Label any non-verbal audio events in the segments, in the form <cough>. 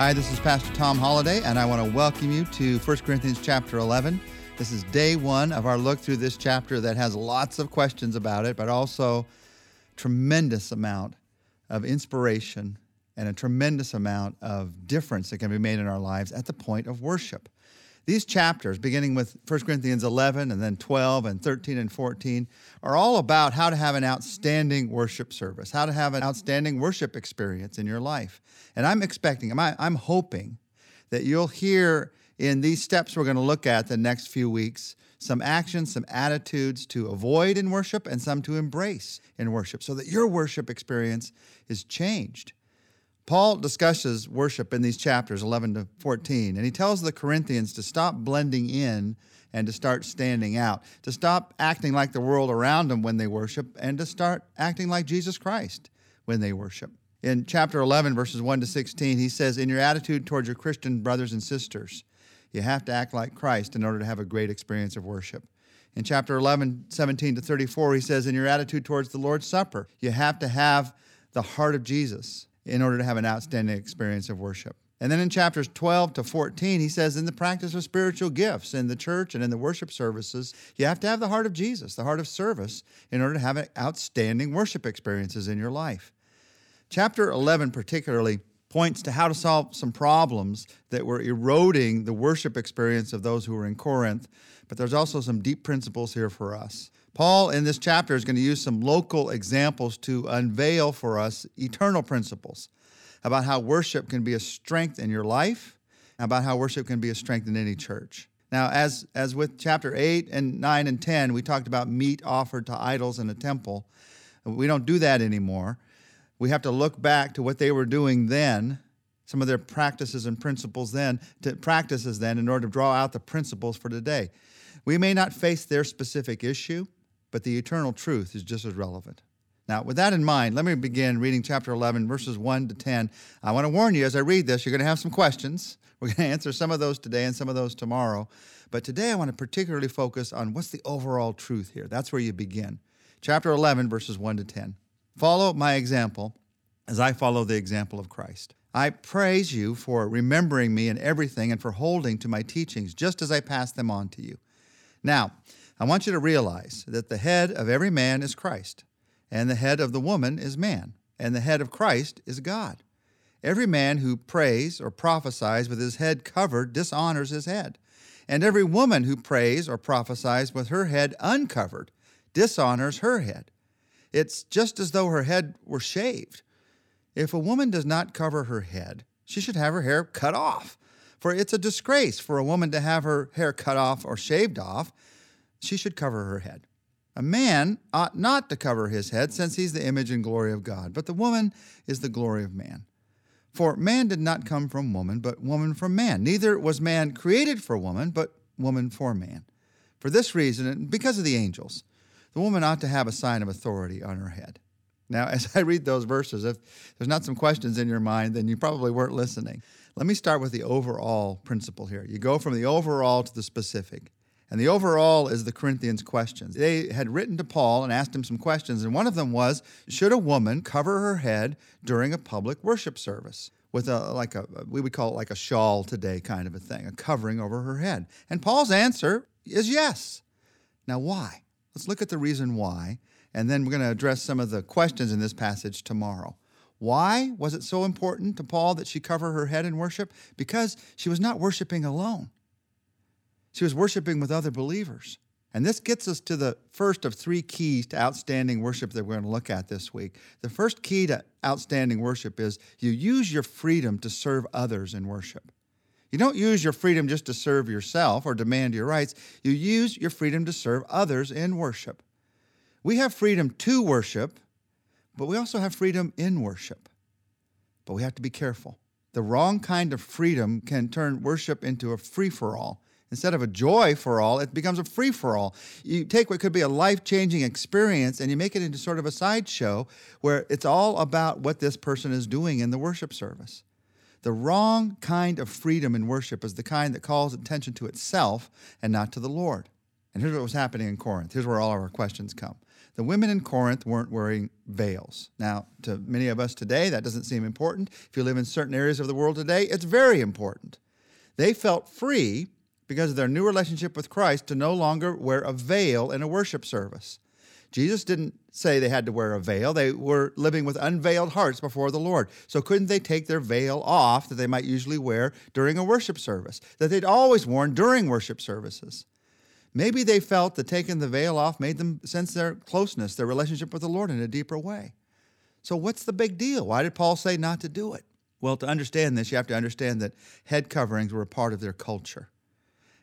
Hi, this is Pastor Tom Holladay, and I want to welcome you to 1 Corinthians chapter 11. This is day one of our look through this chapter that has lots of questions about it, but also tremendous amount of inspiration and a tremendous amount of difference that can be made in our lives at the point of worship. These chapters, beginning with 1 Corinthians 11 and then 12 and 13 and 14, are all about how to have an outstanding worship service, how to have an outstanding worship experience in your life. And I'm expecting, I'm hoping that you'll hear in these steps we're going to look at the next few weeks some actions, some attitudes to avoid in worship, and some to embrace in worship so that your worship experience is changed. Paul discusses worship in these chapters 11 to 14, and he tells the Corinthians to stop blending in and to start standing out, to stop acting like the world around them when they worship, and to start acting like Jesus Christ when they worship. In chapter 11, verses 1 to 16, he says, In your attitude towards your Christian brothers and sisters, you have to act like Christ in order to have a great experience of worship. In chapter 11, 17 to 34, he says, In your attitude towards the Lord's Supper, you have to have the heart of Jesus in order to have an outstanding experience of worship. And then in chapters 12 to 14, he says, in the practice of spiritual gifts in the church and in the worship services, you have to have the heart of Jesus, the heart of service, in order to have outstanding worship experiences in your life. Chapter 11, particularly, points to how to solve some problems that were eroding the worship experience of those who were in Corinth, but there's also some deep principles here for us. Paul, in this chapter, is going to use some local examples to unveil for us eternal principles about how worship can be a strength in your life, about how worship can be a strength in any church. Now, as, as with chapter 8 and 9 and 10, we talked about meat offered to idols in a temple. We don't do that anymore. We have to look back to what they were doing then, some of their practices and principles then, to practices then, in order to draw out the principles for today. We may not face their specific issue, but the eternal truth is just as relevant. Now, with that in mind, let me begin reading chapter 11, verses 1 to 10. I want to warn you as I read this, you're going to have some questions. <laughs> We're going to answer some of those today and some of those tomorrow. But today I want to particularly focus on what's the overall truth here. That's where you begin. Chapter 11, verses 1 to 10. Follow my example as I follow the example of Christ. I praise you for remembering me in everything and for holding to my teachings just as I pass them on to you. Now, I want you to realize that the head of every man is Christ, and the head of the woman is man, and the head of Christ is God. Every man who prays or prophesies with his head covered dishonors his head, and every woman who prays or prophesies with her head uncovered dishonors her head. It's just as though her head were shaved. If a woman does not cover her head, she should have her hair cut off. For it's a disgrace for a woman to have her hair cut off or shaved off she should cover her head. A man ought not to cover his head, since he's the image and glory of God, but the woman is the glory of man. For man did not come from woman, but woman from man. Neither was man created for woman, but woman for man. For this reason, and because of the angels, the woman ought to have a sign of authority on her head. Now, as I read those verses, if there's not some questions in your mind, then you probably weren't listening. Let me start with the overall principle here. You go from the overall to the specific. And the overall is the Corinthians' questions. They had written to Paul and asked him some questions, and one of them was Should a woman cover her head during a public worship service? With a like a we would call it like a shawl today kind of a thing, a covering over her head. And Paul's answer is yes. Now why? Let's look at the reason why, and then we're going to address some of the questions in this passage tomorrow. Why was it so important to Paul that she cover her head in worship? Because she was not worshiping alone. She was worshiping with other believers. And this gets us to the first of three keys to outstanding worship that we're going to look at this week. The first key to outstanding worship is you use your freedom to serve others in worship. You don't use your freedom just to serve yourself or demand your rights. You use your freedom to serve others in worship. We have freedom to worship, but we also have freedom in worship. But we have to be careful. The wrong kind of freedom can turn worship into a free for all Instead of a joy for all, it becomes a free for all. You take what could be a life changing experience and you make it into sort of a sideshow where it's all about what this person is doing in the worship service. The wrong kind of freedom in worship is the kind that calls attention to itself and not to the Lord. And here's what was happening in Corinth. Here's where all of our questions come. The women in Corinth weren't wearing veils. Now, to many of us today, that doesn't seem important. If you live in certain areas of the world today, it's very important. They felt free because of their new relationship with Christ to no longer wear a veil in a worship service. Jesus didn't say they had to wear a veil. They were living with unveiled hearts before the Lord. So couldn't they take their veil off that they might usually wear during a worship service, that they'd always worn during worship services? Maybe they felt that taking the veil off made them sense their closeness, their relationship with the Lord in a deeper way. So, what's the big deal? Why did Paul say not to do it? Well, to understand this, you have to understand that head coverings were a part of their culture.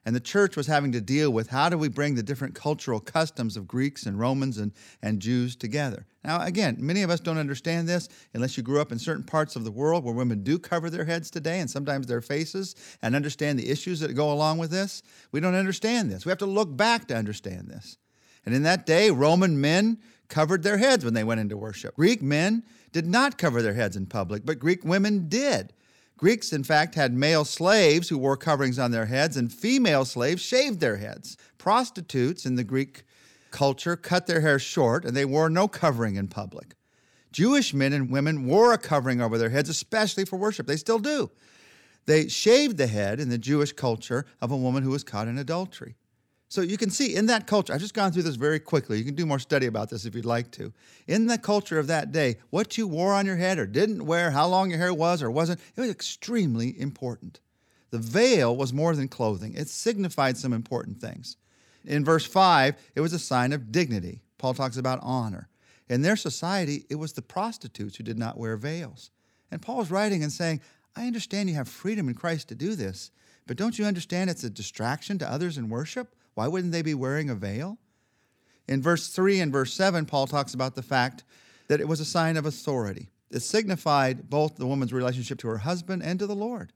And the church was having to deal with how do we bring the different cultural customs of Greeks and Romans and, and Jews together. Now, again, many of us don't understand this unless you grew up in certain parts of the world where women do cover their heads today and sometimes their faces and understand the issues that go along with this. We don't understand this. We have to look back to understand this. And in that day, Roman men covered their heads when they went into worship. Greek men did not cover their heads in public, but Greek women did. Greeks, in fact, had male slaves who wore coverings on their heads, and female slaves shaved their heads. Prostitutes in the Greek culture cut their hair short, and they wore no covering in public. Jewish men and women wore a covering over their heads, especially for worship. They still do. They shaved the head in the Jewish culture of a woman who was caught in adultery. So you can see in that culture, I've just gone through this very quickly. You can do more study about this if you'd like to. In the culture of that day, what you wore on your head or didn't wear, how long your hair was or wasn't, it was extremely important. The veil was more than clothing, it signified some important things. In verse 5, it was a sign of dignity. Paul talks about honor. In their society, it was the prostitutes who did not wear veils. And Paul's writing and saying, I understand you have freedom in Christ to do this, but don't you understand it's a distraction to others in worship? Why wouldn't they be wearing a veil? In verse 3 and verse 7, Paul talks about the fact that it was a sign of authority. It signified both the woman's relationship to her husband and to the Lord.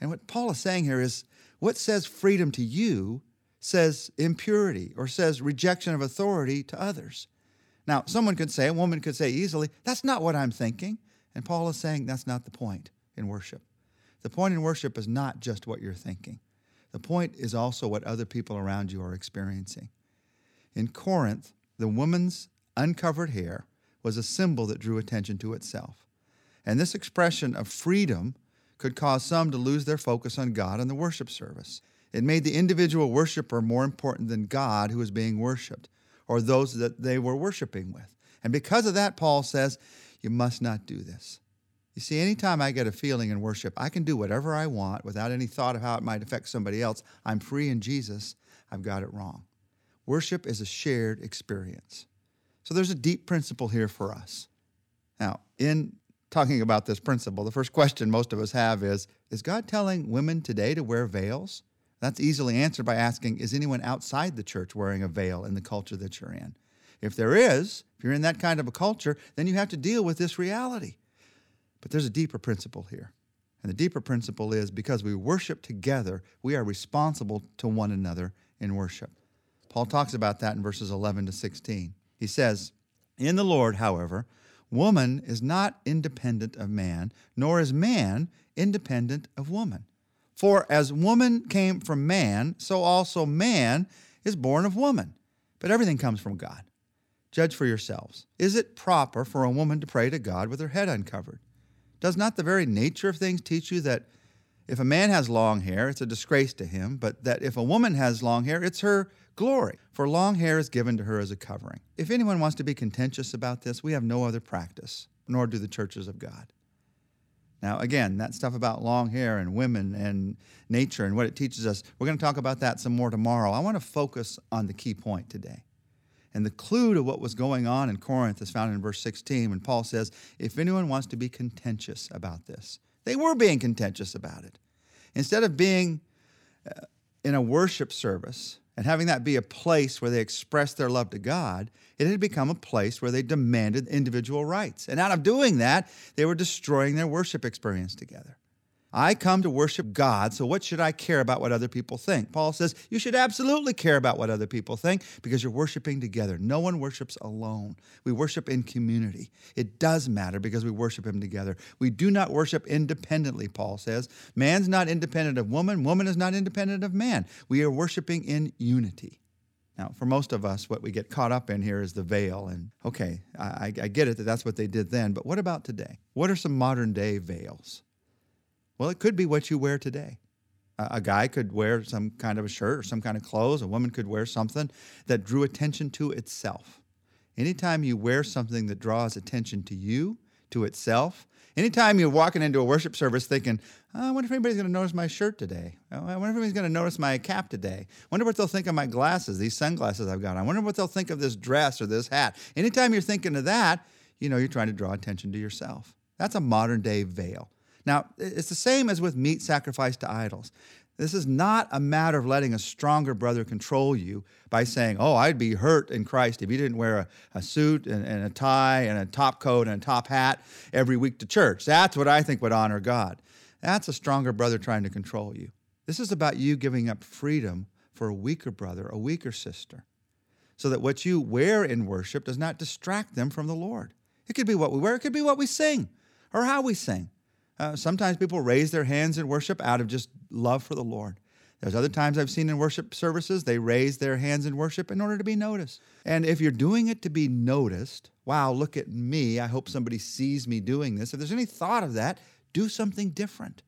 And what Paul is saying here is what says freedom to you says impurity or says rejection of authority to others. Now, someone could say, a woman could say easily, that's not what I'm thinking. And Paul is saying that's not the point in worship. The point in worship is not just what you're thinking. The point is also what other people around you are experiencing. In Corinth, the woman's uncovered hair was a symbol that drew attention to itself. And this expression of freedom could cause some to lose their focus on God and the worship service. It made the individual worshiper more important than God who was being worshiped or those that they were worshiping with. And because of that, Paul says, you must not do this. You see, anytime I get a feeling in worship, I can do whatever I want without any thought of how it might affect somebody else. I'm free in Jesus. I've got it wrong. Worship is a shared experience. So there's a deep principle here for us. Now, in talking about this principle, the first question most of us have is Is God telling women today to wear veils? That's easily answered by asking Is anyone outside the church wearing a veil in the culture that you're in? If there is, if you're in that kind of a culture, then you have to deal with this reality. But there's a deeper principle here. And the deeper principle is because we worship together, we are responsible to one another in worship. Paul talks about that in verses 11 to 16. He says, In the Lord, however, woman is not independent of man, nor is man independent of woman. For as woman came from man, so also man is born of woman. But everything comes from God. Judge for yourselves. Is it proper for a woman to pray to God with her head uncovered? Does not the very nature of things teach you that if a man has long hair, it's a disgrace to him, but that if a woman has long hair, it's her glory? For long hair is given to her as a covering. If anyone wants to be contentious about this, we have no other practice, nor do the churches of God. Now, again, that stuff about long hair and women and nature and what it teaches us, we're going to talk about that some more tomorrow. I want to focus on the key point today. And the clue to what was going on in Corinth is found in verse 16 when Paul says, If anyone wants to be contentious about this, they were being contentious about it. Instead of being uh, in a worship service and having that be a place where they expressed their love to God, it had become a place where they demanded individual rights. And out of doing that, they were destroying their worship experience together. I come to worship God, so what should I care about what other people think? Paul says you should absolutely care about what other people think because you're worshiping together. No one worships alone. We worship in community. It does matter because we worship Him together. We do not worship independently, Paul says. Man's not independent of woman, woman is not independent of man. We are worshiping in unity. Now, for most of us, what we get caught up in here is the veil. And okay, I, I get it that that's what they did then, but what about today? What are some modern day veils? Well, it could be what you wear today. A guy could wear some kind of a shirt or some kind of clothes. A woman could wear something that drew attention to itself. Anytime you wear something that draws attention to you, to itself, anytime you're walking into a worship service thinking, oh, I wonder if anybody's going to notice my shirt today. Oh, I wonder if anybody's going to notice my cap today. I wonder what they'll think of my glasses, these sunglasses I've got. I wonder what they'll think of this dress or this hat. Anytime you're thinking of that, you know, you're trying to draw attention to yourself. That's a modern day veil. Now, it's the same as with meat sacrificed to idols. This is not a matter of letting a stronger brother control you by saying, Oh, I'd be hurt in Christ if you didn't wear a, a suit and, and, a tie and a top coat and a top hat every week to church. That's what I think would honor God. That's a stronger brother trying to control you. This is about you giving up freedom for a weaker brother, a weaker sister, so that what you wear in worship does not distract them from the Lord. It could be what we wear, it could be what we sing or how we sing. Uh, sometimes people raise their hands in worship out of just love for the Lord. There's other times I've seen in worship services, they raise their hands in worship in order to be noticed. And if you're doing it to be noticed, wow, look at me. I hope somebody sees me doing this. If there's any thought of that, do something different.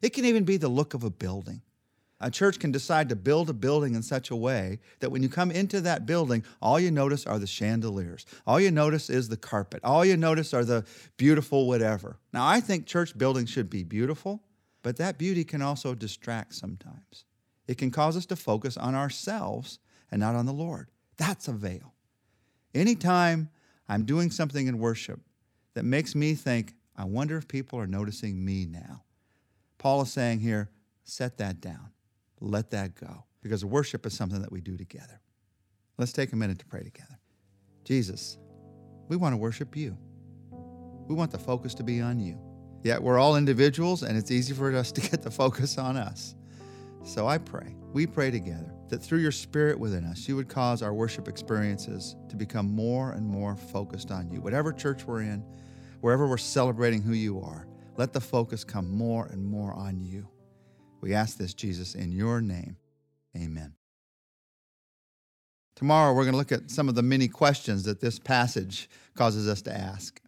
It can even be the look of a building. A church can decide to build a building in such a way that when you come into that building, all you notice are the chandeliers. All you notice is the carpet. All you notice are the beautiful whatever. Now, I think church buildings should be beautiful, but that beauty can also distract sometimes. It can cause us to focus on ourselves and not on the Lord. That's a veil. Anytime I'm doing something in worship that makes me think, I wonder if people are noticing me now. Paul is saying here, set that down. Let that go because worship is something that we do together. Let's take a minute to pray together. Jesus, we want to worship you. We want the focus to be on you. Yet we're all individuals and it's easy for us to get the focus on us. So I pray, we pray together that through your spirit within us, you would cause our worship experiences to become more and more focused on you. Whatever church we're in, wherever we're celebrating who you are, let the focus come more and more on you. We ask this, Jesus, in your name. Amen. Tomorrow, we're going to look at some of the many questions that this passage causes us to ask.